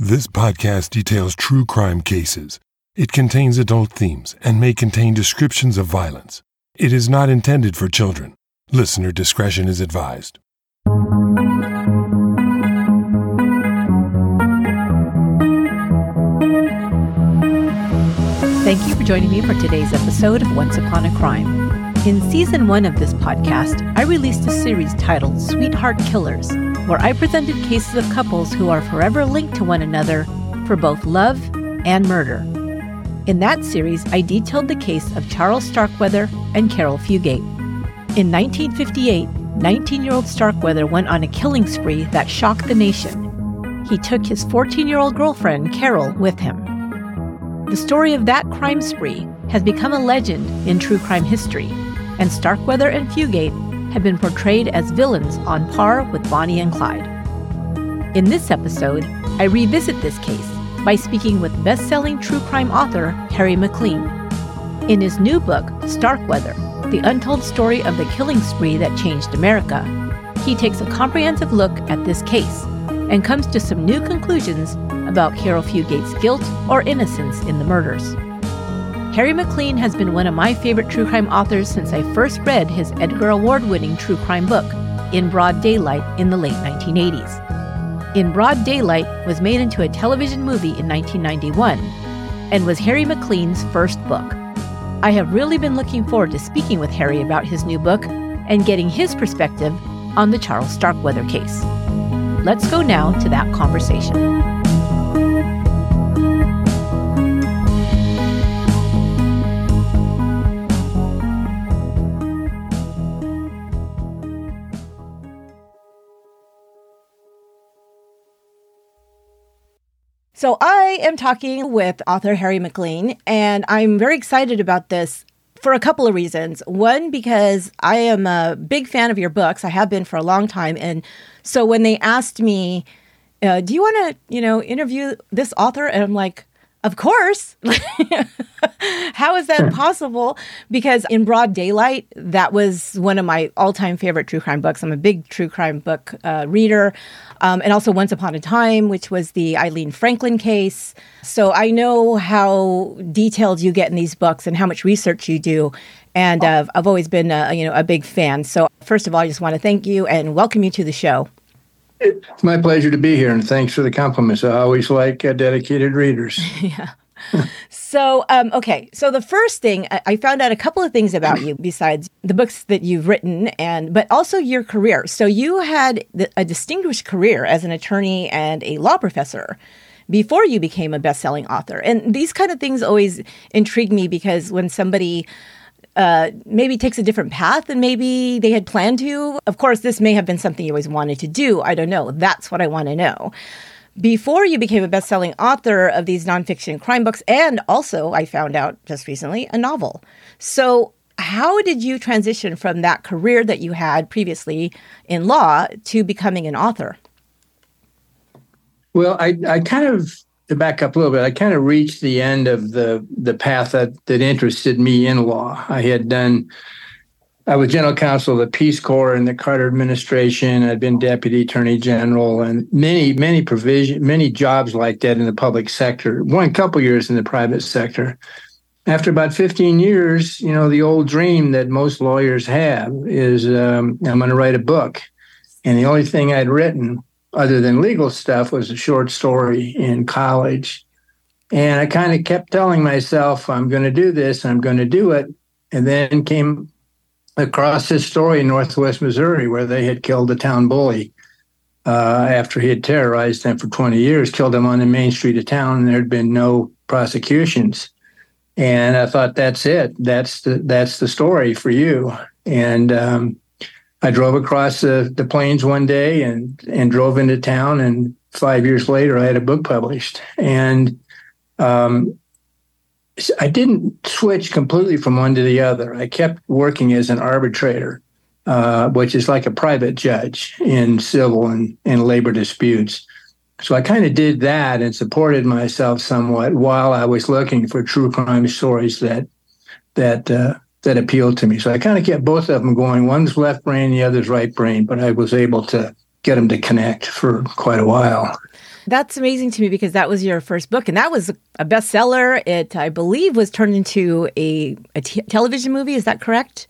This podcast details true crime cases. It contains adult themes and may contain descriptions of violence. It is not intended for children. Listener discretion is advised. Thank you for joining me for today's episode of Once Upon a Crime. In season one of this podcast, I released a series titled Sweetheart Killers, where I presented cases of couples who are forever linked to one another for both love and murder. In that series, I detailed the case of Charles Starkweather and Caril Fugate. In 1958, 19 year old Starkweather went on a killing spree that shocked the nation. He took his 14 year old girlfriend, Caril, with him. The story of that crime spree has become a legend in true crime history, and Starkweather and Fugate have been portrayed as villains on par with Bonnie and Clyde. In this episode, I revisit this case by speaking with best selling true crime author Harry MacLean. In his new book, Starkweather The Untold Story of the Killing Spree That Changed America, he takes a comprehensive look at this case and comes to some new conclusions about Caril Fugate's guilt or innocence in the murders. Harry MacLean has been one of my favorite true crime authors since I first read his Edgar Award winning true crime book, In Broad Daylight, in the late 1980s. In Broad Daylight was made into a television movie in 1991 and was Harry MacLean's first book. I have really been looking forward to speaking with Harry about his new book and getting his perspective on the Charles Starkweather case. Let's go now to that conversation. So I am talking with author Harry MacLean, and I'm very excited about this for a couple of reasons. One, because I am a big fan of your books. I have been for a long time. And so when they asked me, uh, do you want to, you know, interview this author? And I'm like, of course. How is that possible? Because in broad daylight, that was one of my all time favorite true crime books. I'm a big true crime book uh, reader. Um, and also Once Upon a Time, which was the Eileen Franklin case. So I know how detailed you get in these books and how much research you do. And uh, I've always been, a, you know, a big fan. So first of all, I just want to thank you and welcome you to the show. It's my pleasure to be here, and thanks for the compliments. I always like uh, dedicated readers. yeah. so, um, okay. So the first thing I found out a couple of things about you besides the books that you've written, and but also your career. So you had a distinguished career as an attorney and a law professor before you became a best-selling author. And these kind of things always intrigue me because when somebody uh, maybe takes a different path than maybe they had planned to. Of course, this may have been something you always wanted to do. I don't know. That's what I want to know. Before you became a best selling author of these nonfiction crime books, and also, I found out just recently, a novel. So, how did you transition from that career that you had previously in law to becoming an author? Well, I, I kind of to back up a little bit, I kind of reached the end of the the path that that interested me in law. I had done. I was general counsel of the Peace Corps in the Carter administration. I'd been deputy attorney general and many, many provision, many jobs like that in the public sector. One couple years in the private sector. After about 15 years, you know, the old dream that most lawyers have is um, I'm going to write a book. And the only thing I'd written other than legal stuff was a short story in college. And I kind of kept telling myself, I'm going to do this, I'm going to do it. And then came across this story in Northwest Missouri where they had killed a town bully uh, after he had terrorized them for 20 years, killed him on the main street of town, and there had been no prosecutions. And I thought, that's it. That's the that's the story for you. And um, I drove across the, the plains one day and and drove into town, and five years later, I had a book published. And um, I didn't switch completely from one to the other. I kept working as an arbitrator, uh, which is like a private judge in civil and, and labor disputes. So I kind of did that and supported myself somewhat while I was looking for true crime stories that that uh, that appealed to me. So I kind of kept both of them going. One's left brain, the other's right brain, but I was able to get them to connect for quite a while. That's amazing to me because that was your first book, and that was a bestseller. It, I believe, was turned into a, a t- television movie. Is that correct?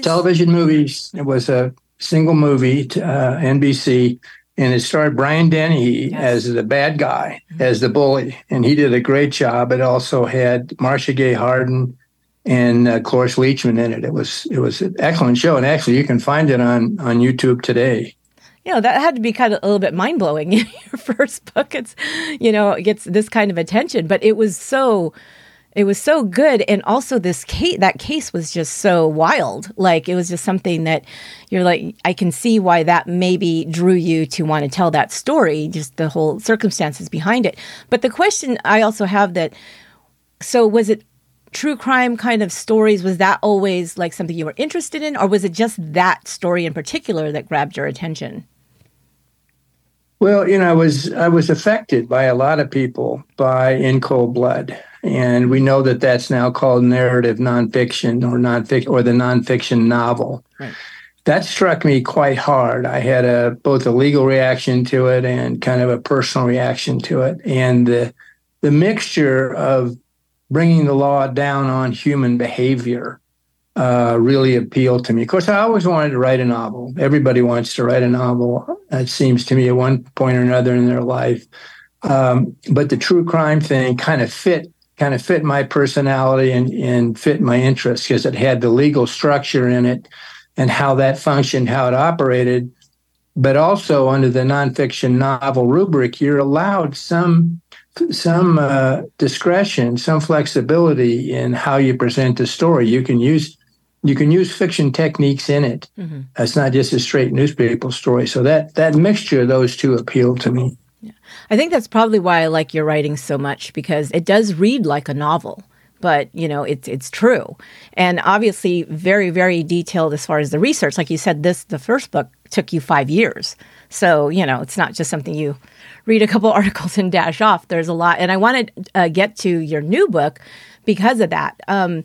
Television movies. It was a single movie to uh, NBC, and it starred Brian Dennehy yes. as the bad guy, mm-hmm. as the bully, and he did a great job. It also had Marcia Gay Harden and uh, Cloris Leachman in it. It was it was an excellent show, and actually you can find it on on YouTube today. You know that had to be kind of a little bit mind blowing. In your first book, it's you know it gets this kind of attention, but it was so it was so good and also this case that case was just so wild like it was just something that you're like i can see why that maybe drew you to want to tell that story just the whole circumstances behind it but the question i also have that so was it true crime kind of stories was that always like something you were interested in? Or was it just that story in particular that grabbed your attention? Well you know i was i was affected by a lot of people by in cold blood. And we know that that's now called narrative nonfiction or nonfiction or the nonfiction novel. Right. that struck me quite hard. I had a both a legal reaction to it and kind of a personal reaction to it. And the the mixture of bringing the law down on human behavior uh, really appealed to me. Of course, I always wanted to write a novel. Everybody wants to write a novel, it seems to me, at one point or another in their life. Um, but the true crime thing kind of fit kind of fit my personality and, and fit my interests because it had the legal structure in it and how that functioned, how it operated. But also under the nonfiction novel rubric, you're allowed some some uh, discretion, some flexibility in how you present the story. You can use you can use fiction techniques in it. Mm-hmm. It's not just a straight newspaper story. So that that mixture of those two appealed to me. Yeah. I think that's probably why I like your writing so much because it does read like a novel but you know it's it's true and obviously very very detailed as far as the research like you said this the first book took you 5 years so you know it's not just something you read a couple articles and dash off. There's a lot, and I want to uh, get to your new book because of that. Um,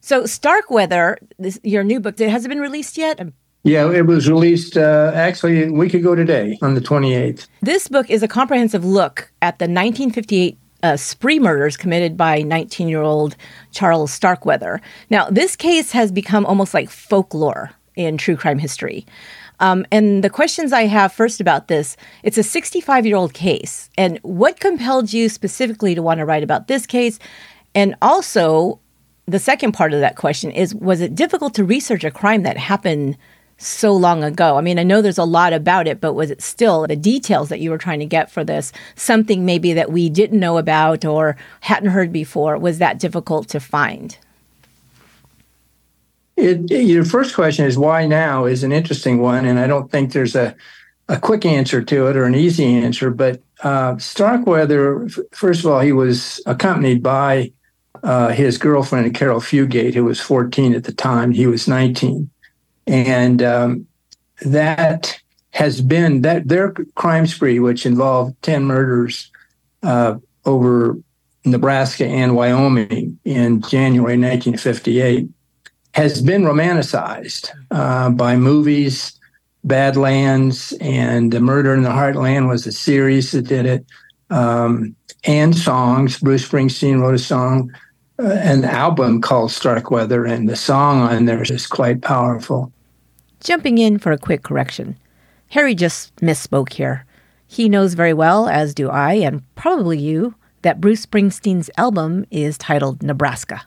so Starkweather, this, your new book, has it been released yet? Yeah, it was released uh, actually a week ago today on the 28th. This book is a comprehensive look at the 1958 uh, spree murders committed by 19 year old Charles Starkweather. Now, this case has become almost like folklore in true crime history. Um, and the questions I have first about this it's a 65 year old case. And what compelled you specifically to want to write about this case? And also, the second part of that question is was it difficult to research a crime that happened so long ago? I mean, I know there's a lot about it, but was it still the details that you were trying to get for this something maybe that we didn't know about or hadn't heard before? Was that difficult to find? It, your first question is why now is an interesting one, and I don't think there's a a quick answer to it or an easy answer. But uh, Starkweather, first of all, he was accompanied by uh, his girlfriend Caril Fugate, who was 14 at the time. He was 19, and um, that has been that their crime spree, which involved 10 murders uh, over Nebraska and Wyoming in January 1958 has been romanticized uh, by movies, Badlands, and The Murder in the Heartland was a series that did it, um, and songs. Bruce Springsteen wrote a song, uh, an album called Starkweather, and the song on there is quite powerful. Jumping in for a quick correction. Harry just misspoke here. He knows very well, as do I, and probably you, that Bruce Springsteen's album is titled Nebraska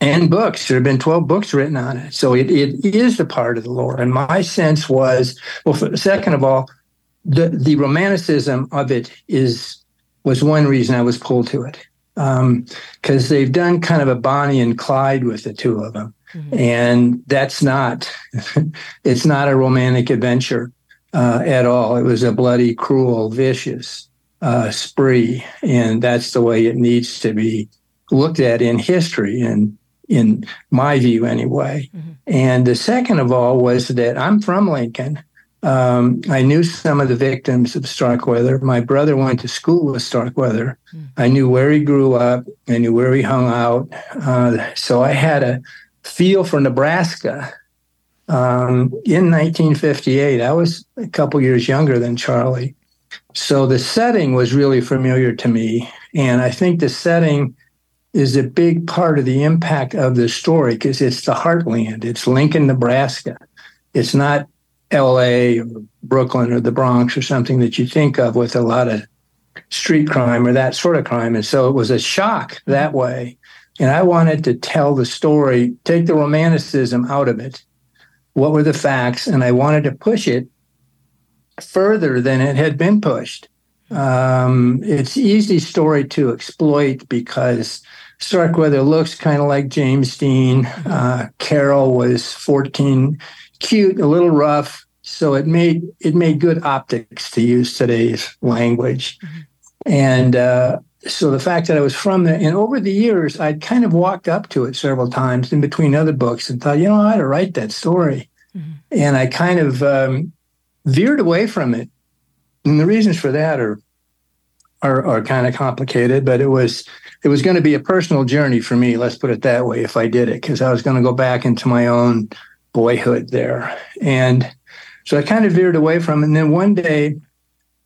and books. There have been 12 books written on it. So it, it is a part of the lore. And my sense was, well, for, second of all, the, the romanticism of it is was one reason I was pulled to it. Because um, they've done kind of a Bonnie and Clyde with the two of them. Mm-hmm. And that's not, it's not a romantic adventure uh, at all. It was a bloody, cruel, vicious uh, spree. And that's the way it needs to be looked at in history. And in my view anyway. Mm-hmm. And the second of all was that I'm from Lincoln. Um, I knew some of the victims of Starkweather. My brother went to school with Starkweather. Mm-hmm. I knew where he grew up. I knew where he hung out. Uh, so I had a feel for Nebraska. Um, in 1958, I was a couple years younger than Charlie. So the setting was really familiar to me. And I think the setting is a big part of the impact of the story because it's the heartland. It's Lincoln, Nebraska. It's not LA or Brooklyn or the Bronx or something that you think of with a lot of street crime or that sort of crime. And so it was a shock that way. And I wanted to tell the story, take the romanticism out of it. What were the facts? And I wanted to push it further than it had been pushed. Um, it's easy story to exploit because Starkweather looks kind of like James Dean. Uh, Caril was 14, cute, a little rough, so it made it made good optics to use today's language. Mm-hmm. And uh, so the fact that I was from there, and over the years, I'd kind of walked up to it several times in between other books and thought, you know, I ought to write that story. Mm-hmm. And I kind of um, veered away from it. And the reasons for that are are, are kind of complicated, but it was it was going to be a personal journey for me. Let's put it that way. If I did it, because I was going to go back into my own boyhood there, and so I kind of veered away from it. And then one day,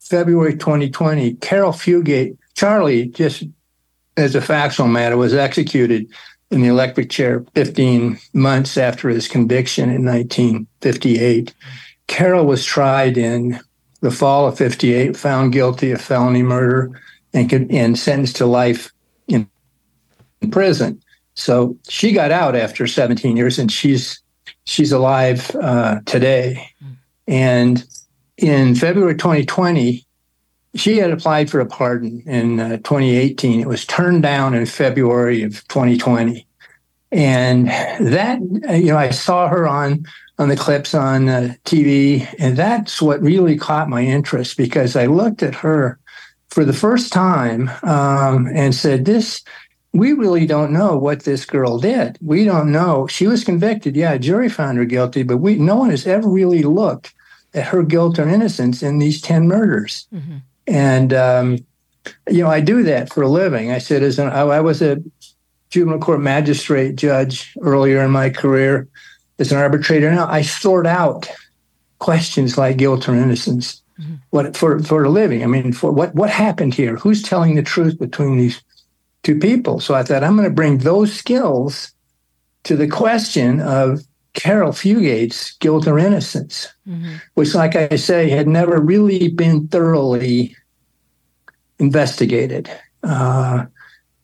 February 2020, Caril Fugate, Charlie, just as a factual matter, was executed in the electric chair 15 months after his conviction in 1958. Caril was tried in the fall of 58, found guilty of felony murder and, could, and sentenced to life in, in prison. So she got out after 17 years and she's she's alive uh, today. And in February 2020, she had applied for a pardon in uh, 2018. It was turned down in February of 2020. And that, you know, I saw her on on the clips on uh, TV. And that's what really caught my interest because I looked at her for the first time um, and said, This, we really don't know what this girl did. We don't know. She was convicted. Yeah, jury found her guilty, but we no one has ever really looked at her guilt or innocence in these 10 murders. Mm-hmm. And, um, you know, I do that for a living. I said, as an, I was a juvenile court magistrate judge earlier in my career as an arbitrator now, I sort out questions like guilt or innocence. Mm-hmm. What for for a living? I mean, for what what happened here? Who's telling the truth between these two people? So I thought I'm going to bring those skills to the question of Caril Fugate's guilt or innocence, mm-hmm. which, like I say, had never really been thoroughly investigated. Uh,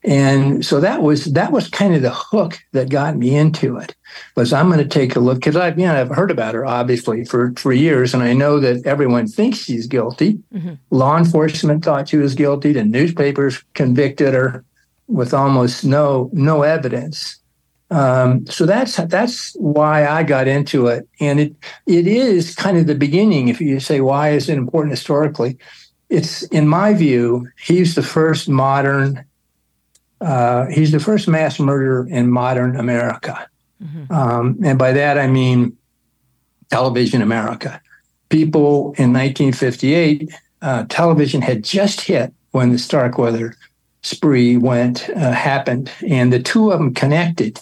and so that was that was kind of the hook that got me into it. Was I'm going to take a look because I've you know I've heard about her obviously for for years, and I know that everyone thinks she's guilty. Mm-hmm. Law enforcement thought she was guilty. The newspapers convicted her with almost no no evidence. Um, so that's that's why I got into it, and it it is kind of the beginning. If you say why is it important historically, it's in my view he's the first modern uh, he's the first mass murderer in modern America. Mm-hmm. Um, and by that, I mean television America. People in 1958, uh, television had just hit when the Starkweather spree went uh, happened, and the two of them connected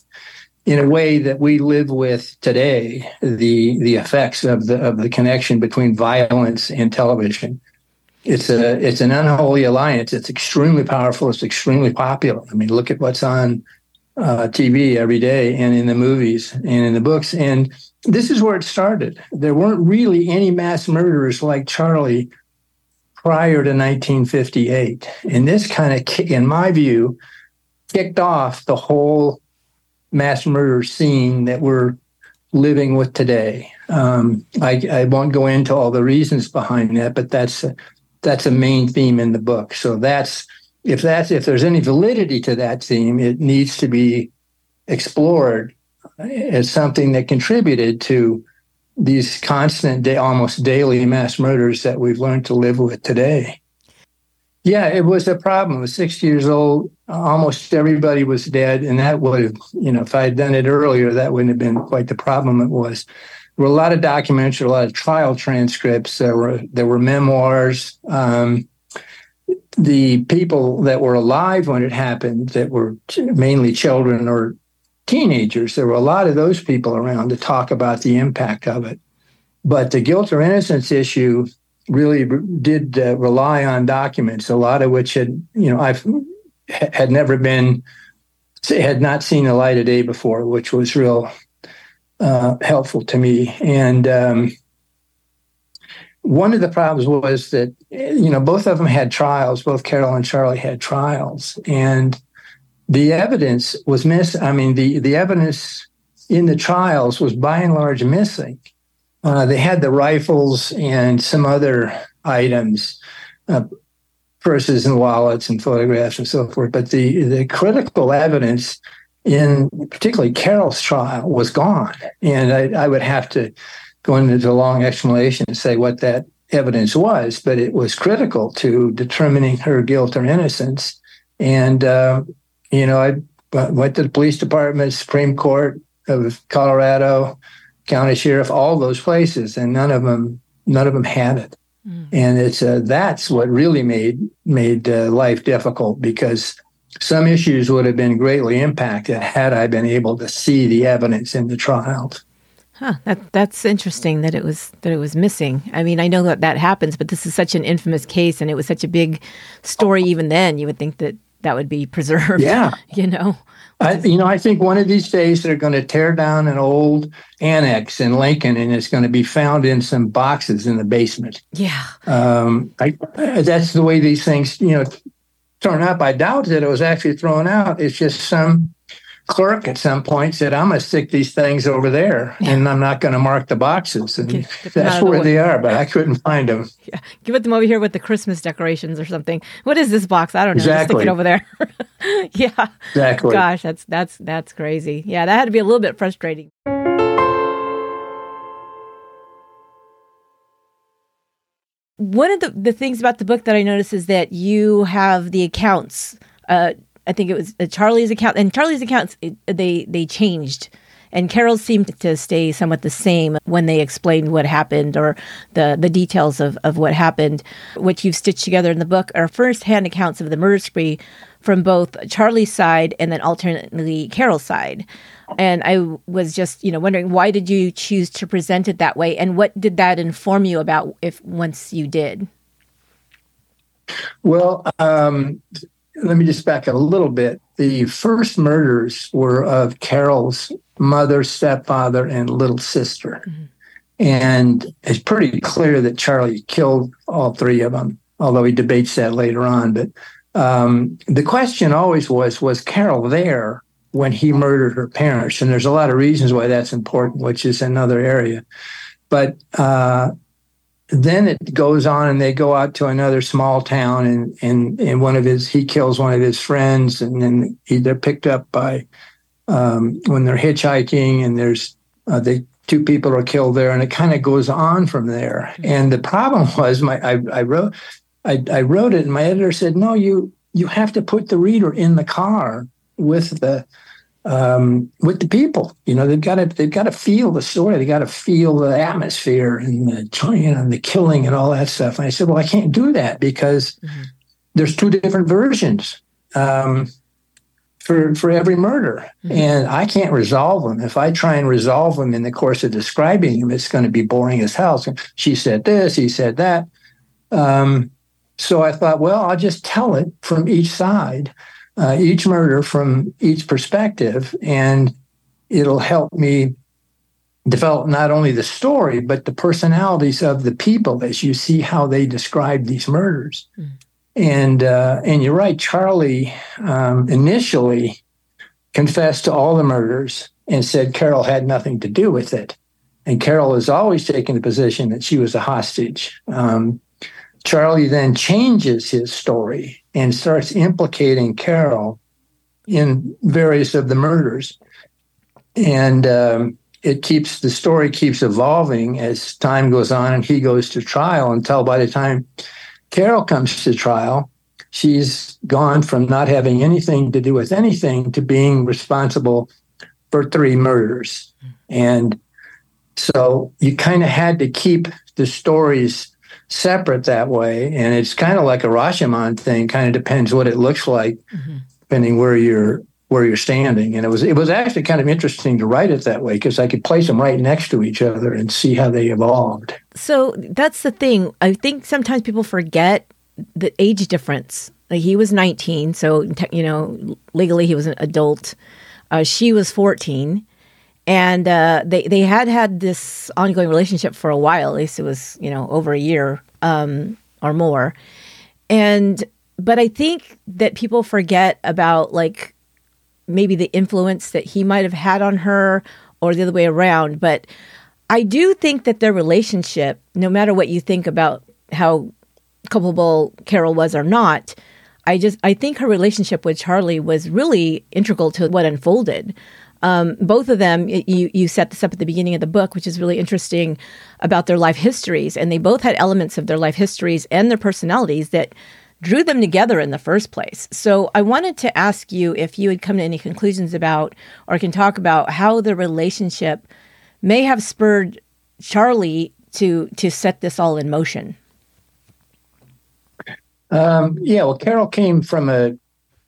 in a way that we live with today. The the effects of the of the connection between violence and television it's a it's an unholy alliance. It's extremely powerful. It's extremely popular. I mean, look at what's on uh, TV every day and in the movies and in the books. And this is where it started. There weren't really any mass murderers like Charlie prior to 1958, and this kind of, in my view, kicked off the whole mass murder scene that we're living with today. Um, I, I, won't go into all the reasons behind that, but that's that's a main theme in the book. So that's if that's if there's any validity to that theme, it needs to be explored as something that contributed to these constant, day, almost daily mass murders that we've learned to live with today. Yeah, it was a problem. I was 60 years old. Almost everybody was dead. And that would have, you know, if I had done it earlier, that wouldn't have been quite the problem it was were a lot of documents, a lot of trial transcripts. There were there were memoirs. Um, the people that were alive when it happened, that were mainly children or teenagers, there were a lot of those people around to talk about the impact of it. But the guilt or innocence issue really did uh, rely on documents, a lot of which had, you know, I've had never been, had not seen the light of day before, which was real uh, helpful to me. And um, one of the problems was that, you know, both of them had trials, both Caril and Charlie had trials. And the evidence was missing. I mean, the, the evidence in the trials was by and large missing. Uh, they had the rifles and some other items, uh, purses and wallets and photographs and so forth. But the, the critical evidence in particularly Caril's trial was gone. And I, I would have to go into a long explanation and say what that evidence was, but it was critical to determining her guilt or innocence. And, uh, you know, I went to the police department, Supreme Court of Colorado, county sheriff, all those places, and none of them none of them had it. Mm. And it's uh, that's what really made made uh, life difficult because some issues would have been greatly impacted had I been able to see the evidence in the trials. Huh, that that's interesting that it was that it was missing. I mean, I know that that happens, but this is such an infamous case, and it was such a big story. Even then, you would think that that would be preserved. Yeah, you know. I, you know, I think one of these days they're going to tear down an old annex in Lincoln, and it's going to be found in some boxes in the basement. Yeah, um, I, that's the way these things, you know, turn up. I doubt that it was actually thrown out. It's just some clerk at some point said, "I'm going to stick these things over there, yeah. and I'm not going to mark the boxes." And get, get that's where the they are, but I couldn't find them. Yeah, give it them over here with the Christmas decorations or something. What is this box? I don't know. Exactly. Stick it over there. yeah. Exactly. Gosh, that's that's that's crazy. Yeah, that had to be a little bit frustrating. One of the, the things about the book that I noticed is that you have the accounts uh, I think it was uh, Charlie's account, and Charlie's accounts it, they they changed, and Caril's seemed to stay somewhat the same when they explained what happened or the the details of of what happened. What you've stitched together in the book are first hand accounts of the murder spree from both Charlie's side and then alternately Caril's side. And I was just, you know, wondering why did you choose to present it that way, and what did that inform you about if once you did? Well, um, let me just back up a little bit. The first murders were of Caril's mother, stepfather, and little sister. Mm-hmm. And it's pretty clear that Charlie killed all three of them, although he debates that later on. But um, the question always was was Caril there when he murdered her parents? And there's a lot of reasons why that's important, which is another area. But uh, then it goes on and they go out to another small town and and and one of his he kills one of his friends and then he, they're picked up by um, when they're hitchhiking and there's uh, the two people are killed there and it kind of goes on from there and the problem was my I, I wrote I, I wrote it and my editor said no you you have to put the reader in the car with the um, with the people. You know, they've got to they've got to feel the story. They got to feel the atmosphere and the you know, and the killing and all that stuff. And I said, well, I can't do that because mm-hmm. there's two different versions um, for for every murder, mm-hmm. and I can't resolve them. If I try and resolve them in the course of describing them, it's going to be boring as hell. So she said this, he said that. Um, so I thought, well, I'll just tell it from each side uh, each murder from each perspective, and it'll help me develop not only the story but the personalities of the people as you see how they describe these murders. Mm. And uh, and you're right, Charlie um, initially confessed to all the murders and said Caril had nothing to do with it. And Caril has always taken the position that she was a hostage. Um, Charlie then changes his story and starts implicating Caril in various of the murders. And um, it keeps the story keeps evolving as time goes on and he goes to trial until by the time Caril comes to trial, she's gone from not having anything to do with anything to being responsible for three murders. And so you kind of had to keep the stories separate that way. And it's kind of like a Rashomon thing, kind of depends what it looks like, mm-hmm. depending where you're where you're standing. And it was it was actually kind of interesting to write it that way because I could place them right next to each other and see how they evolved. So that's the thing. I think sometimes people forget the age difference. Like he was 19, so you know legally he was an adult. Uh, she was 14, and uh, they they had had this ongoing relationship for a while. At least it was you know over a year um, or more. And but I think that people forget about like maybe the influence that he might have had on her or the other way around. But I do think that their relationship, no matter what you think about how culpable Caril was or not, I just I think her relationship with Charlie was really integral to what unfolded. Um, both of them, you you set this up at the beginning of the book, which is really interesting about their life histories, and they both had elements of their life histories and their personalities that drew them together in the first place. So I wanted to ask you if you had come to any conclusions about or can talk about how the relationship may have spurred Charlie to to set this all in motion. Um, yeah, well, Caril came from a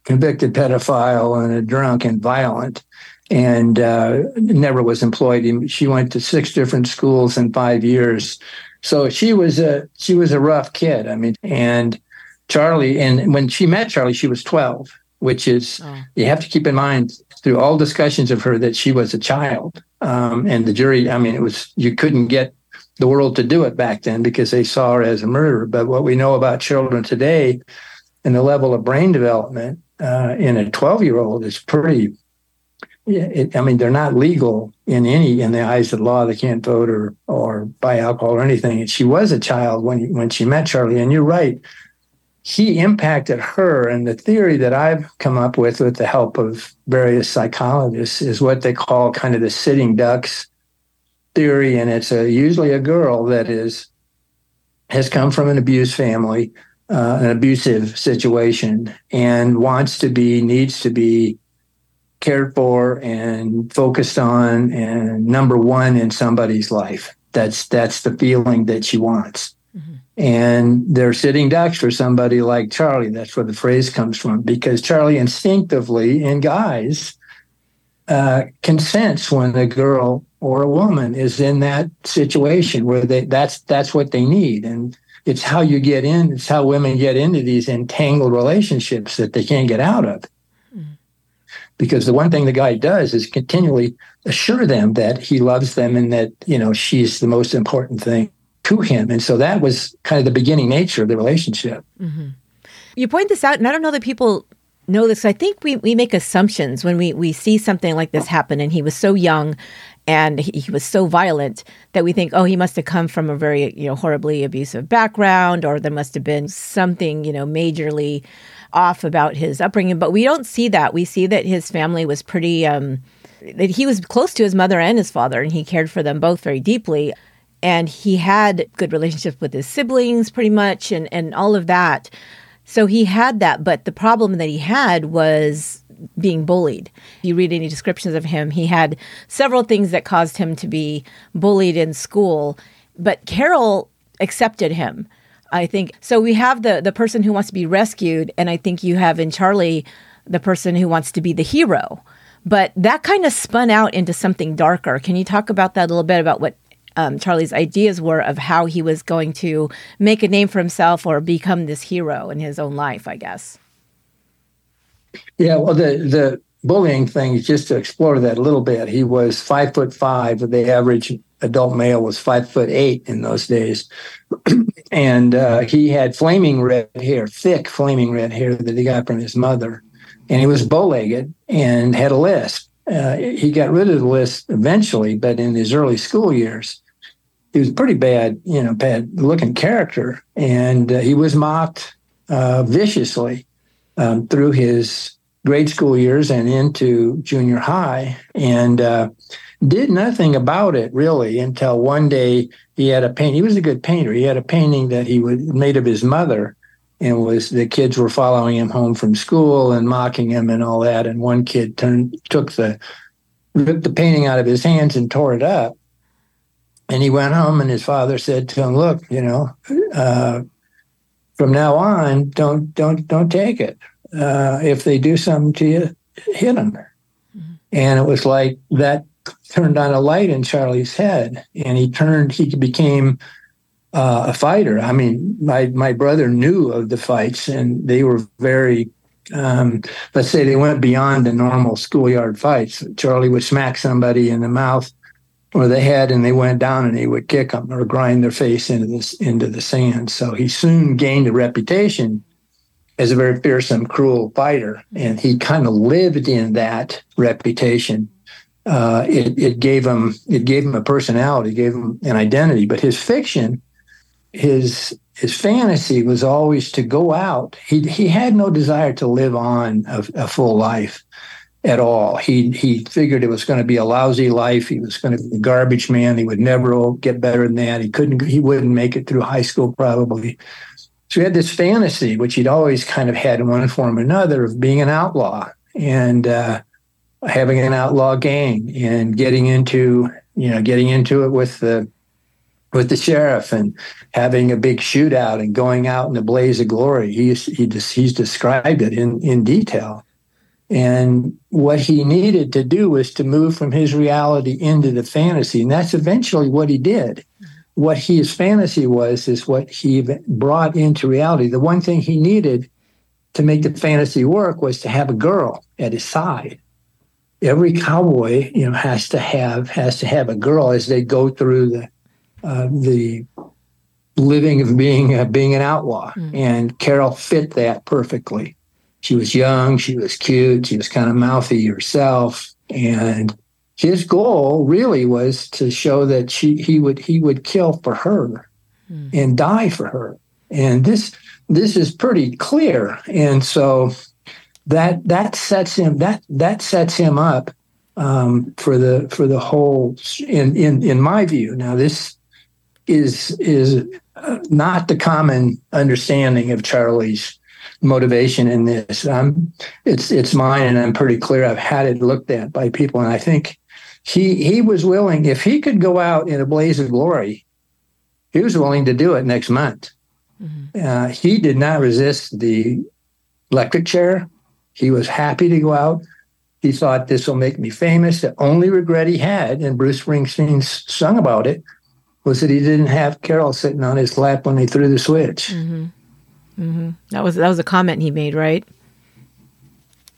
convicted pedophile and a drunk and violent, and uh, never was employed. She went to six different schools in five years, so she was a she was a rough kid. I mean, and Charlie, and when she met Charlie, she was 12, which is, oh. you have to keep in mind through all discussions of her that she was a child. Um, and the jury, I mean, it was, you couldn't get the world to do it back then because they saw her as a murderer. But what we know about children today and the level of brain development uh, in a 12 year old is pretty, it, I mean, they're not legal in any, in the eyes of the law. They can't vote or, or buy alcohol or anything. And she was a child when, when she met Charlie. And you're right he impacted her. And the theory that I've come up with, with the help of various psychologists, is what they call kind of the sitting ducks theory. And it's a, usually a girl that is has come from an abused family, uh, an abusive situation, and wants to be, needs to be cared for and focused on and number one in somebody's life. That's that's the feeling that she wants. Mm-hmm. And they're sitting ducks for somebody like Charlie. That's where the phrase comes from, because Charlie instinctively, in guys, uh, consents when a girl or a woman is in that situation where they that's that's what they need. And it's how you get in, it's how women get into these entangled relationships that they can't get out of. Because the one thing the guy does is continually assure them that he loves them and that, you know, she's the most important thing to him. And so that was kind of the beginning nature of the relationship. Mm-hmm. You point this out, and I don't know that people know this. I think we, we make assumptions when we, we see something like this happen, and he was so young and he, he was so violent that we think, oh, he must have come from a very, you know, horribly abusive background, or there must have been something, you know, majorly off about his upbringing. But we don't see that. We see that his family was pretty, um, that he was close to his mother and his father, and he cared for them both very deeply and he had good relationships with his siblings pretty much and, and all of that so he had that but the problem that he had was being bullied if you read any descriptions of him he had several things that caused him to be bullied in school but Caril accepted him i think so we have the the person who wants to be rescued and i think you have in charlie the person who wants to be the hero but that kind of spun out into something darker. Can you talk about that a little bit about what um, Charlie's ideas were of how he was going to make a name for himself or become this hero in his own life, I guess. Yeah, well, the the bullying thing, is just to explore that a little bit, he was five foot five. The average adult male was five foot eight in those days, and uh, he had flaming red hair, thick flaming red hair that he got from his mother, and he was bow-legged and had a lisp. Uh, he got rid of the lisp eventually, but in his early school years, he was pretty bad, you know, bad looking character, and uh, he was mocked uh, viciously um, through his grade school years and into junior high, and uh, did nothing about it really until one day he had a paint. He was a good painter. He had a painting that he would, made of his mother, and was the kids were following him home from school and mocking him and all that. And one kid turned took the ripped the painting out of his hands and tore it up and he went home, and his father said to him, "Look, you know, uh, from now on, don't don't don't take it. Uh, if they do something to you, hit them." Mm-hmm. And it was like that turned on a light in Charlie's head, and he turned. He became uh, a fighter. I mean, my my brother knew of the fights, and they were very. Um, let's say they went beyond the normal schoolyard fights. Charlie would smack somebody in the mouth or the head, and they went down, and he would kick them or grind their face into this into the sand. So he soon gained a reputation as a very fearsome, cruel fighter, and he kind of lived in that reputation uh, it, it gave him it gave him a personality, gave him an identity. But his fiction, his his fantasy was always to go out. He he had no desire to live on a, a full life at all. He he figured it was going to be a lousy life. He was going to be a garbage man. He would never get better than that. He couldn't. He wouldn't make it through high school probably. So he had this fantasy, which he'd always kind of had in one form or another, of being an outlaw. And uh, having an outlaw gang and getting into you know getting into it with the with the sheriff and having a big shootout and going out in a blaze of glory. He's he just he's described it in in detail. And what he needed to do was to move from his reality into the fantasy, and that's eventually what he did. What his fantasy was is what he brought into reality. The one thing he needed to make the fantasy work was to have a girl at his side every cowboy, you know, has to have has to have a girl as they go through the uh, the living of being uh, being an outlaw. Mm. And Caril fit that perfectly. She was young, she was cute, she was kind of mouthy herself, and his goal really was to show that she he would he would kill for her mm. and die for her. And this this is pretty clear. And so that that sets him that that sets him up um, for the for the whole in in in my view. Now this is is uh, not the common understanding of Charlie's motivation in this. Um, it's it's mine, and I'm pretty clear. I've had it looked at by people, and I think he he was willing if he could go out in a blaze of glory. He was willing to do it next month. Mm-hmm. Uh, he did not resist the electric chair. He was happy to go out. He thought this will make me famous. The only regret he had, and Bruce Springsteen sung about it, was that he didn't have Caril sitting on his lap when he threw the switch. Mm-hmm. Mm-hmm. That was that was a comment he made, right?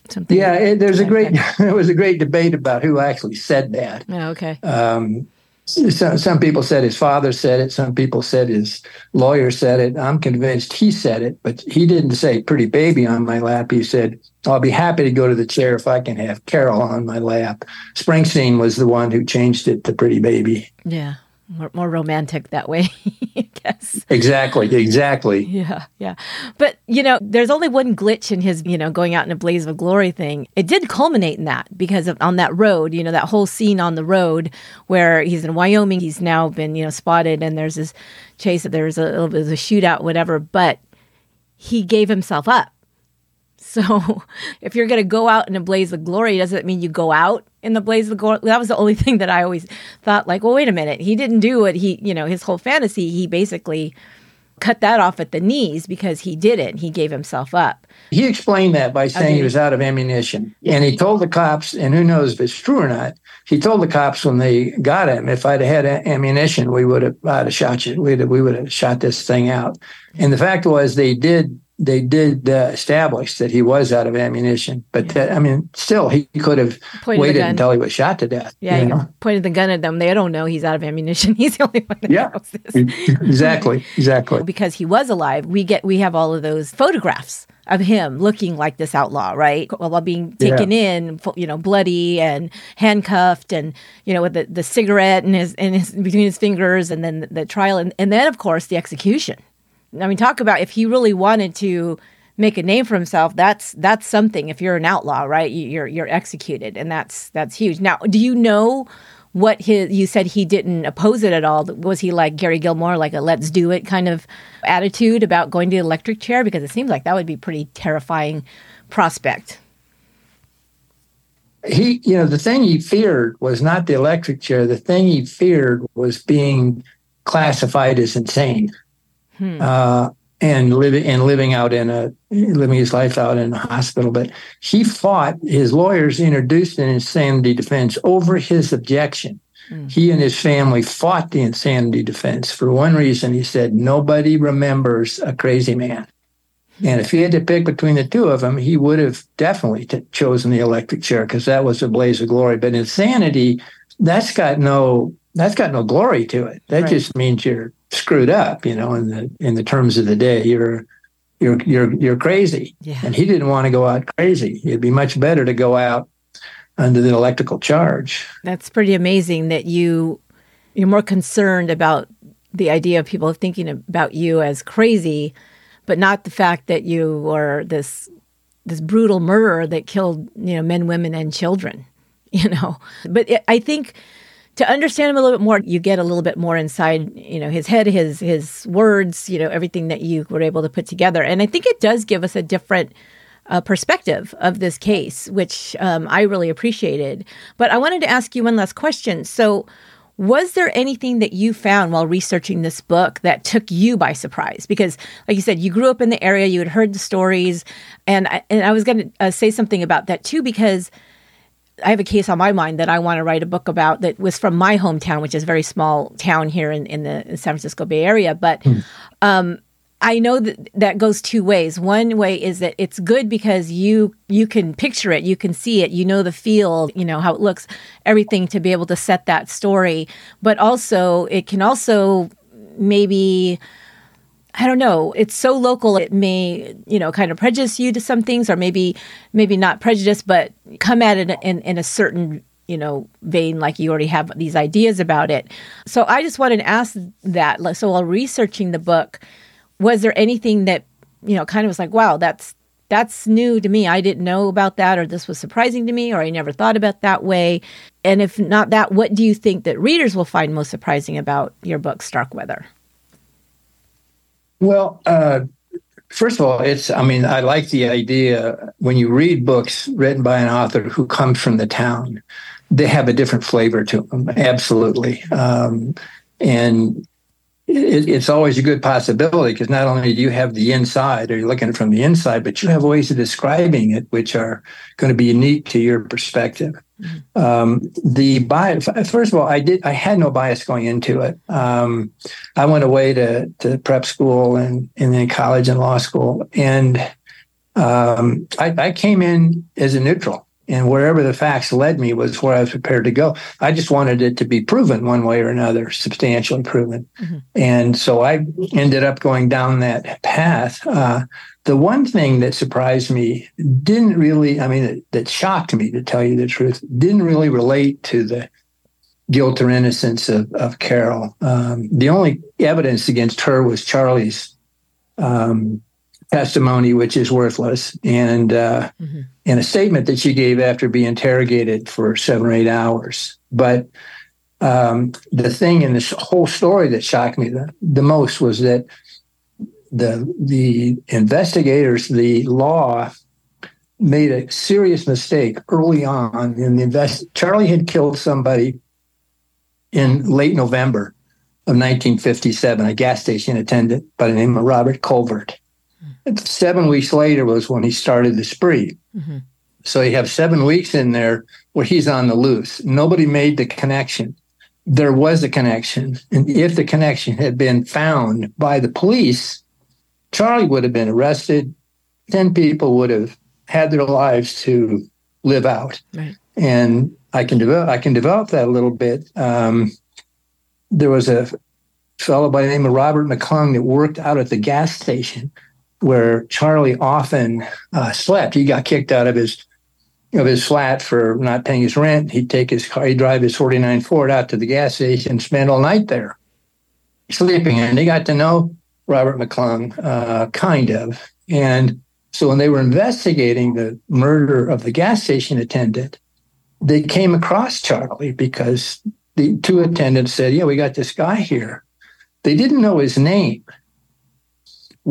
Something. Yeah, it, there's a great there was a great debate about who actually said that. Oh, okay. Um, some, people said his father said it. Some people said his lawyer said it. I'm convinced he said it, but he didn't say pretty baby on my lap. He said, I'll be happy to go to the chair if I can have Caril on my lap. Springsteen was the one who changed it to pretty baby. Yeah more, more romantic that way, I guess. Exactly, exactly. Yeah, yeah. But, you know, there's only one glitch in his, you know, going out in a blaze of glory thing. It did culminate in that because of on that road, you know, that whole scene on the road where he's in Wyoming, he's now been, you know, spotted and there's this chase, that there's a little bit of a shootout, whatever, but he gave himself up so if you're going to go out in a blaze of glory, doesn't mean you go out in the blaze of glory. That was the only thing that I always thought, like, well, wait a minute. He didn't do what he, you know, his whole fantasy, he basically cut that off at the knees because he didn't. He gave himself up. He explained that by saying okay. he was out of ammunition. And he told the cops, and who knows if it's true or not, he told the cops when they got him, if I'd had ammunition, we would have, I'd have shot you. We'd have, we would have shot this thing out. And the fact was, they did they did uh, establish that he was out of ammunition. But yeah. that, I mean, still, he could have pointed waited until he was shot to death. Yeah, you know? pointed the gun at them. They don't know he's out of ammunition. He's the only one that yeah. knows this. exactly, exactly. Because he was alive, we get we have all of those photographs of him looking like this outlaw, right? While being taken yeah. in, you know, bloody and handcuffed, and you know, with the, the cigarette in his in his between his fingers, and then the, the trial, and, and then of course the execution I mean, talk about if he really wanted to make a name for himself. That's that's something. If you're an outlaw, right? You're you're executed, and that's that's huge. Now, do you know what his? You said he didn't oppose it at all. Was he like Gary Gilmore, like a "let's do it" kind of attitude about going to the electric chair? Because it seems like that would be pretty terrifying prospect. He, you know, the thing he feared was not the electric chair. The thing he feared was being classified as insane. Hmm. Uh, and living and living out in a living his life out in a hospital. But he fought. His lawyers introduced an insanity defense over his objection. Mm. He and his family fought the insanity defense for one reason. He said nobody remembers a crazy man. And if he had to pick between the two of them, he would have definitely t- chosen the electric chair because that was a blaze of glory. But insanity, that's got no that's got no glory to it. That right. just means you're screwed up, you know, in the in the terms of the day. You're you're you're you're crazy. Yeah. And he didn't want to go out crazy. It'd be much better to go out under the electrical charge. That's pretty amazing that you you're more concerned about the idea of people thinking about you as crazy, but not the fact that you were this this brutal murderer that killed you know men, women, and children. You know, but it, I think to understand him a little bit more, you get a little bit more inside, you know, his head, his his words, you know, everything that you were able to put together. And I think it does give us a different uh, perspective of this case, which um, I really appreciated. But I wanted to ask you one last question. So, was there anything that you found while researching this book that took you by surprise? Because, like you said, you grew up in the area, you had heard the stories, and I, and I was going to uh, say something about that too, because I have a case on my mind that I want to write a book about that was from my hometown, which is a very small town here in, in the San Francisco Bay Area. But mm. um, I know that that goes two ways. One way is that it's good because you you can picture it, you can see it, you know the feel, you know how it looks, everything to be able to set that story. But also, it can also maybe I don't know. It's so local. It may, you know, kind of prejudice you to some things, or maybe, maybe not prejudice, but come at it in, in a certain, you know, vein, like you already have these ideas about it. So I just wanted to ask that. So while researching the book, was there anything that, you know, kind of was like, wow, that's that's new to me. I didn't know about that, or this was surprising to me, or I never thought about that way. And if not that, what do you think that readers will find most surprising about your book, Starkweather? Well, uh, first of all, it's, I mean, I like the idea when you read books written by an author who comes from the town, they have a different flavor to them. Absolutely. Um, and it, it's always a good possibility because not only do you have the inside or you're looking from the inside, but you have ways of describing it which are going to be unique to your perspective. Um, the bias, first of all, I did I had no bias going into it. Um, I went away to to prep school and and then college and law school, and um, I, I came in as a neutral and wherever the facts led me was where I was prepared to go. I just wanted it to be proven one way or another, substantially proven. Mm-hmm. And so I ended up going down that path. Uh, the one thing that surprised me didn't really, I mean, that shocked me to tell you the truth, didn't really relate to the guilt or innocence of, of Caril. Um, the only evidence against her was Charlie's um, testimony, which is worthless, and uh, mm-hmm. And a statement that she gave after being interrogated for seven or eight hours. But um, the thing in this whole story that shocked me the, the most was that the the investigators, the law, made a serious mistake early on in the invest. Charlie had killed somebody in late November of 1957, a gas station attendant by the name of Robert Colvert seven weeks later was when he started the spree. Mm-hmm. So you have seven weeks in there where he's on the loose. Nobody made the connection. There was a connection. And if the connection had been found by the police, Charlie would have been arrested. 10 people would have had their lives to live out. Right. And I can develop I can develop that a little bit. Um, there was a fellow by the name of Robert McClung that worked out at the gas station where Charlie often uh, slept. He got kicked out of his of his flat for not paying his rent. He'd take his car, he'd drive his 49 Ford out to the gas station, spend all night there, sleeping. And they got to know Robert McClung, uh, kind of. And so when they were investigating the murder of the gas station attendant, they came across Charlie because the two attendants said, Yeah, we got this guy here. They didn't know his name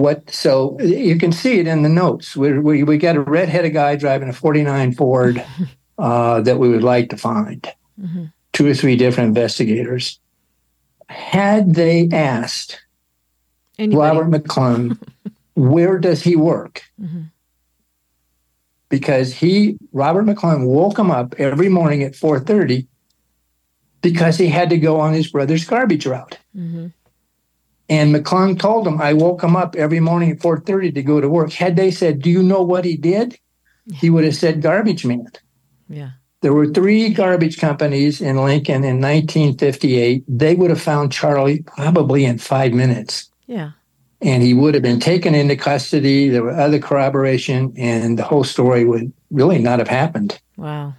what so you can see it in the notes we, we, we got a red-headed guy driving a 49 ford uh, that we would like to find mm-hmm. two or three different investigators had they asked Anybody. Robert McClung, where does he work? Mm-hmm. Because he, Robert McClung, woke him up every morning at 4:30 because he had to go on his brother's garbage route. Mm-hmm. And McClung told him, I woke him up every morning at 4:30 to go to work. Had they said, Do you know what he did? He would have said garbage man. Yeah. There were three garbage companies in Lincoln in 1958. They would have found Charlie probably in five minutes. Yeah. And he would have been taken into custody. There were other corroboration, and the whole story would really not have happened. Wow.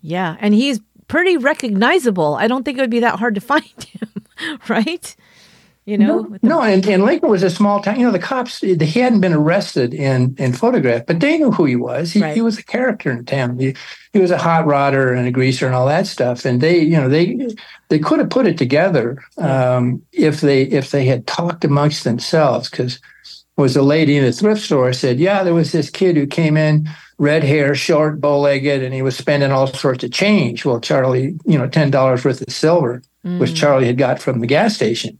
Yeah. And he's pretty recognizable. I don't think it would be that hard to find him, right? You know no, no and, and lincoln was a small town. You know the cops he hadn't been arrested and and photographed but they knew who he was. He, right. he was a character in town. He, he was a hot rodder and a greaser and all that stuff. And they you know they they could have put it together um, if they if they had talked amongst themselves because was a lady in a thrift store said yeah there was this kid who came in red hair short bow-legged and he was spending all sorts of change. Well charlie you know $10 worth of silver mm. which charlie had got from the gas station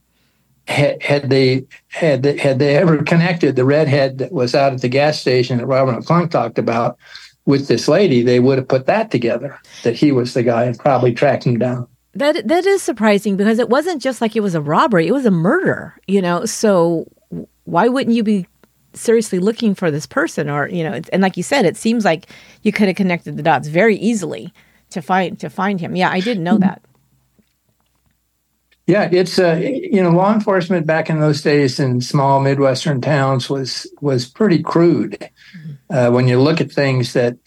had, they had they, had they ever connected the redhead that was out at the gas station that Robert McClung talked about with this lady, they would have put that together that he was the guy and probably tracked him down. That that is surprising because it wasn't just like it was a robbery; it was a murder. You know, so why wouldn't you be seriously looking for this person? Or you know, and like you said, it seems like you could have connected the dots very easily to find to find him. Yeah, I didn't know that. Yeah, it's uh, you know, law enforcement back in those days in small midwestern towns was was pretty crude. Mm-hmm. Uh, when you look at things that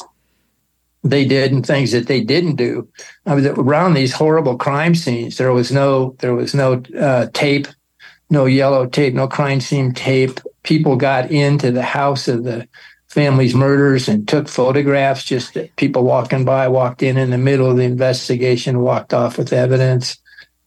they did and things that they didn't do, I mean, around these horrible crime scenes, there was no there was no uh, tape, no yellow tape, no crime scene tape. People got into the house of the family's murders and took photographs. Just people walking by walked in in the middle of the investigation, walked off with evidence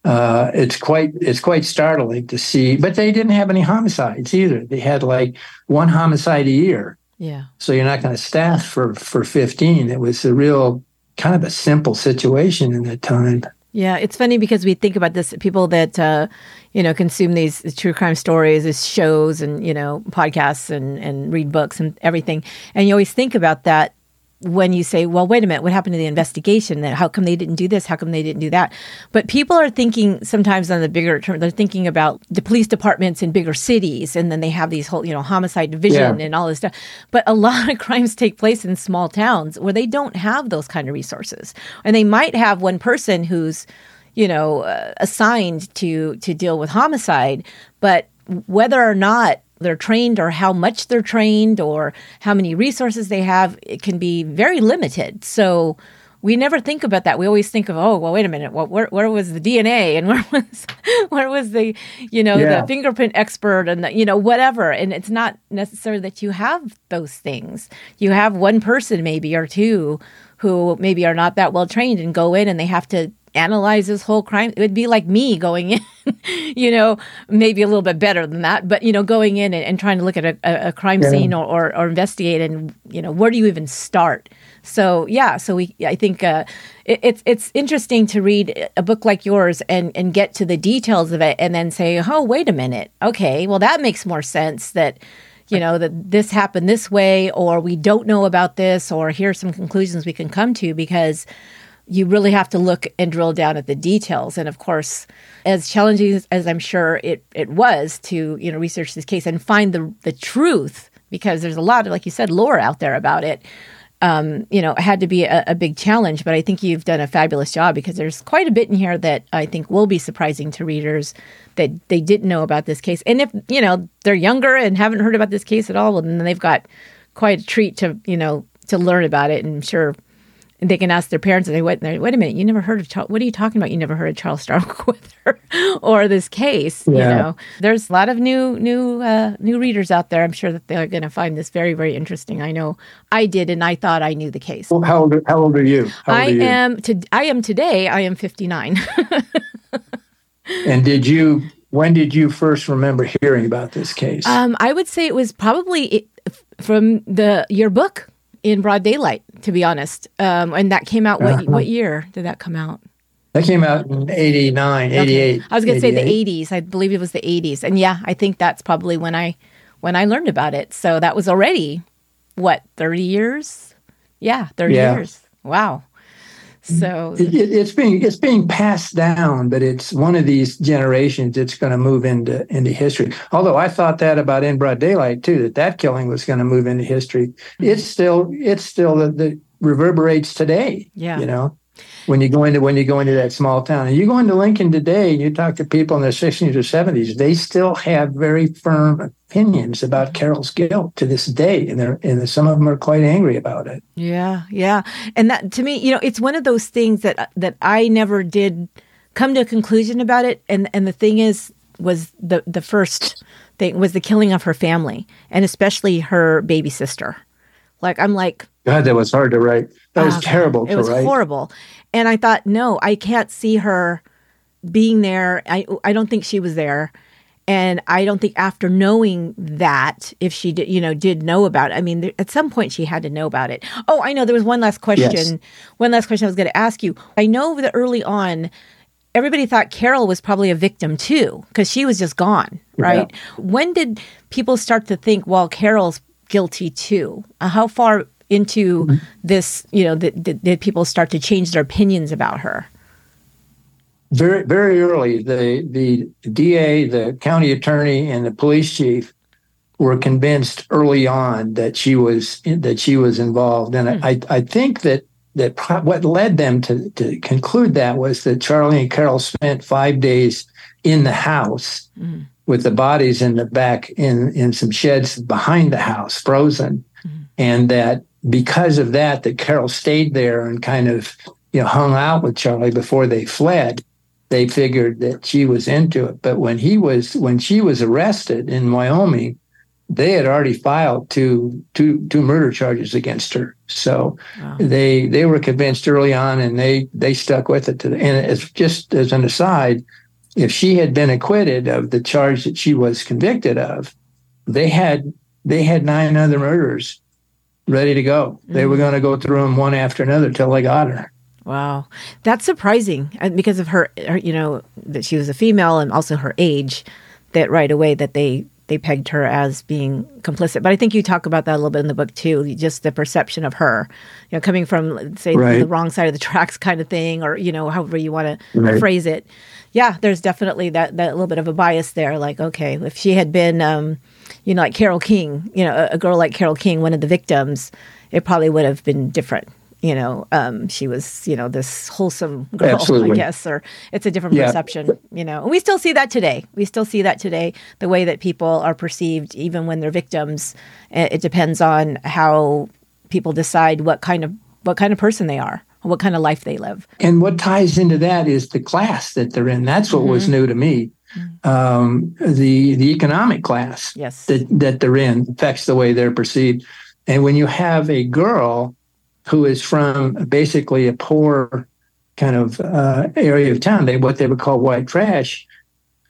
uh, it's quite it's quite startling to see. But they didn't have any homicides either. They had like one homicide a year. Yeah. So you're not going to staff for for 15. It was a real kind of a simple situation in that time. Yeah, it's funny because we think about this people that uh, you know consume these true crime stories as shows and you know podcasts and and read books and everything, and you always think about that when you say, well, wait a minute, what happened to the investigation? That how come they didn't do this? How come they didn't do that? But people are thinking sometimes on the bigger term, they're thinking about the police departments in bigger cities, and then they have these whole, you know, homicide division yeah. and all this stuff. But a lot of crimes take place in small towns where they don't have those kind of resources, and they might have one person who's, you know, uh, assigned to to deal with homicide, but whether or not they're trained or how much they're trained or how many resources they have it can be very limited. So we never think about that. We always think of oh well wait a minute. What where, where was the dna and where was where was the you know yeah. the fingerprint expert and the, you know whatever. And it's not necessary that you have those things. You have one person maybe or two who maybe are not that well trained and go in and they have to analyze this whole crime. It would be like me going in, you know, maybe a little bit better than that, but you know, going in and, and trying to look at a, a crime yeah. scene or, or, or, investigate, and you know, where do you even start? So yeah, so we, I think uh, it, it's it's interesting to read a book like yours and and get to the details of it, and then say, oh, wait a minute, okay, well that makes more sense that you know that this happened this way or we don't know about this or here's some conclusions we can come to because you really have to look and drill down at the details. And of course, as challenging as I'm sure it, it was to, you know, research this case and find the the truth, because there's a lot of, like you said, lore out there about it. Um, you know, it had to be a, a, big challenge, but I think you've done a fabulous job because there's quite a bit in here that I think will be surprising to readers that they didn't know about this case. And if, you know, they're younger and haven't heard about this case at all, well, then they've got quite a treat to, you know, to learn about it. And I'm sure and they can ask their parents, and they wait, wait a minute, you never heard of Charles, what are you talking about? You never heard of Charles Starkweather or this case, yeah. you know? There's a lot of new, new, uh, new readers out there. I'm sure that they're going to find this very, very interesting. I know I did, and I thought I knew the case. Well, how old, how old are you? I are you? am, to, I am today, I am 59. and did you, when did you first remember hearing about this case? Um, I would say it was probably from the, your book in broad daylight, to be honest. Um, and that came out what uh-huh. what year did that come out? That came out in 89, Okay. 88. I was going to say the 80s. I believe it was the 80s. And yeah, I think that's probably when I when I learned about it. So that was already what, 30 years? Yeah, 30 Yeah. years. Wow. So It, it, it's being it's being passed down, but it's one of these generations. It's going to move into into history. Although I thought that about in broad daylight too, that that killing was going to move into history. It's still it's still the, the reverberates today. Yeah. you know, when you go into when you go into that small town and you go into Lincoln today and you talk to people in their sixties or seventies, they still have very firm opinions about Caril's guilt to this day, and they're and some of them are quite angry about it. Yeah, yeah. And that to me, you know, it's one of those things that that I never did come to a conclusion about it. And and the thing is was the the first thing was the killing of her family and especially her baby sister. Like I'm like God, that was hard to write. That was Oh, terrible It to was write. horrible. And I thought, no, I can't see her being there. I I don't think she was there. And I don't think after knowing that, if she did, you know, did know about it, I mean, there, at some point she had to know about it. Oh, I know. There was one last question. Yes. One last question I was going to ask you. I know that early on, everybody thought Caril was probably a victim too, because she was just gone, right? When did people start to think, well, Caril's guilty too? Uh, how far into mm-hmm. this, you know, did, did, people start to change their opinions about her? very very early the the DA, the county attorney, and the police chief were convinced early on that she was that she was involved, and hmm. I I think that that pro- what led them to to conclude that was that Charlie and Caril spent five days in the house hmm. With the bodies in the back in in some sheds behind the house, frozen, mm-hmm. and that because of that, that Caril stayed there and kind of you know hung out with Charlie before they fled they figured that she was into it. But when he was when she was arrested in Wyoming, they had already filed two two two murder charges against her. So Wow. they they were convinced early on, and they they stuck with it. To the, and as just as an aside, if she had been acquitted of the charge that she was convicted of, they had they had nine other murders ready to go. They were mm-hmm. going to go through them one after another till they got her. Wow, that's surprising uh, because of her, her, you know, that she was a female and also her age. That right away that they they pegged her as being complicit. But I think you talk about that a little bit in the book too. Just the perception of her, you know, coming from say Right. the wrong side of the tracks kind of thing, or you know, however you want to Right. phrase it. Yeah, there's definitely that that little bit of a bias there. Like, okay, if she had been, um, you know, like Carol King, you know, a, a girl like Carol King, one of the victims, it probably would have been different. You know, um, she was, you know, this wholesome girl, I Absolutely. guess, or it's a different Yeah. perception, you know. And we still see that today. We still see that today, the way that people are perceived, even when they're victims. It it depends on how people decide what kind of what kind of person they are, what kind of life they live. And what ties into that is the class that they're in. That's what Mm-hmm. was new to me. Um, the the economic class Yes. that that they're in affects the way they're perceived. And when you have a girl who is from basically a poor kind of uh, area of town, they what they would call white trash.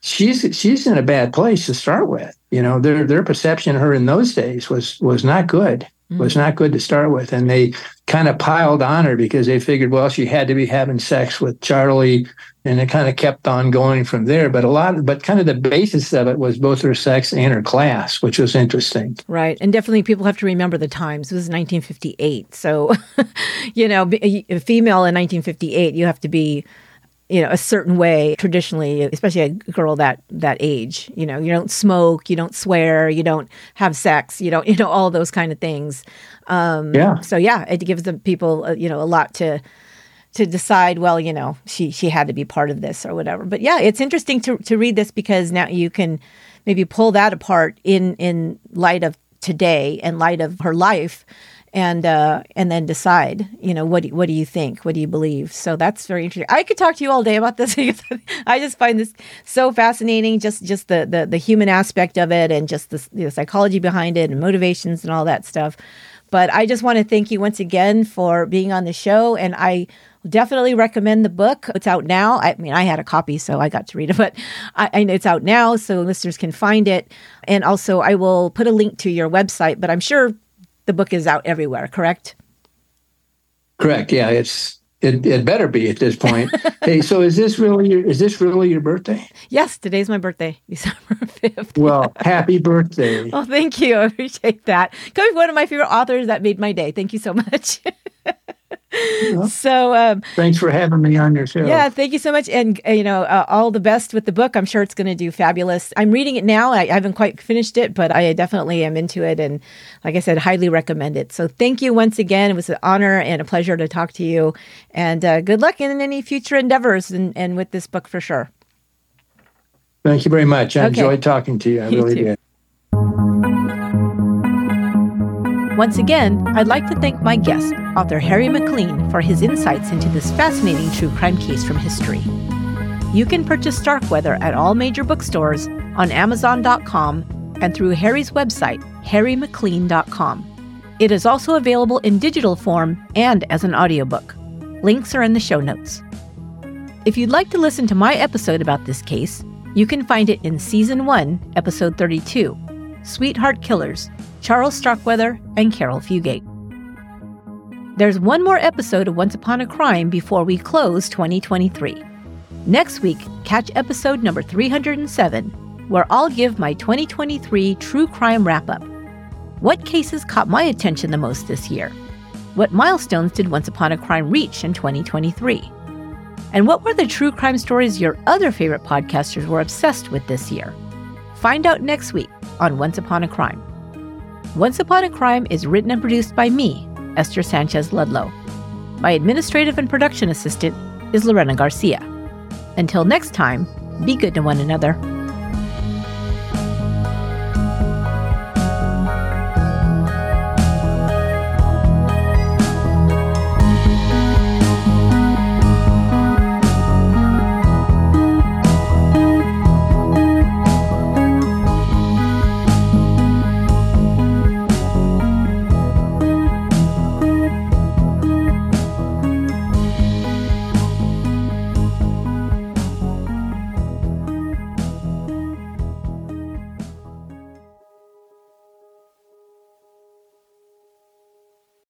She's she's in a bad place to start with. You know, their their perception of her in those days was was not good. Was mm. not good to start with, and they kind of piled on her because they figured, well, she had to be having sex with Charlie, and it kind of kept on going from there. But a lot, but kind of the basis of it was both her sex and her class, which was interesting. Right. And definitely people have to remember the times. It was 1958. So, you know, a female in 1958, you have to be, you know, a certain way traditionally, especially a girl that that age. You know, you don't smoke, you don't swear, you don't have sex, you don't, you know, all those kind of things. Um, Yeah. So yeah, it gives the people, uh, you know, a lot to to decide. Well, you know, she she had to be part of this or whatever. But yeah, it's interesting to to read this because now you can maybe pull that apart in in light of today and light of her life and uh and then decide you know what do, what do you think? What do you believe? So that's very interesting. I could talk to you all day about this. I just find this so fascinating just just the the, the human aspect of it and just the, the psychology behind it and motivations and all that stuff. But i just want to thank you once again for being on the show and i definitely recommend the book. It's out now. I mean i had a copy so i got to read it but I, I know it's out now so listeners can find it. And also i will put a link to your website but i'm sure the book is out everywhere correct Correct. Yeah, it's It, it better be at this point. hey, so is this really your, is this really your birthday? Yes, today's my birthday, December 5th. Well, happy birthday. Oh, thank you. I appreciate that. Coming from one of my favorite authors, that made my day. Thank you so much. So um, thanks for having me on your show. Yeah thank you so much. And uh, you know uh, all the best with the book. I'm sure it's going to do fabulous. I'm reading it now. I, I, haven't quite finished it but i definitely am into it. And like i said highly recommend it. So thank you once again. It was an honor and a pleasure to talk to you. And uh, good luck in any future endeavors and, and with this book for sure. Thank you very much. I okay. enjoyed talking to you. I you really too. did Once again, I'd like to thank my guest, author Harry MacLean, for his insights into this fascinating true crime case from history. You can purchase Starkweather at all major bookstores, on Amazon.com, and through Harry's website, harrymaclean.com. It is also available in digital form and as an audiobook. Links are in the show notes. If you'd like to listen to my episode about this case, you can find it in Season 1, Episode 32 Sweetheart Killers Charles Starkweather, and Caril Fugate. There's one more episode of Once Upon a Crime before we close 2023. Next week, catch episode number 307, where I'll give my 2023 true crime wrap up. What cases caught my attention the most this year? What milestones did Once Upon a Crime reach in 2023? And what were the true crime stories your other favorite podcasters were obsessed with this year? Find out next week on Once Upon a Crime. Once Upon a Crime is written and produced by me, Esther Sanchez Ludlow. My administrative and production assistant is Lorena Garcia. Until next time, be good to one another.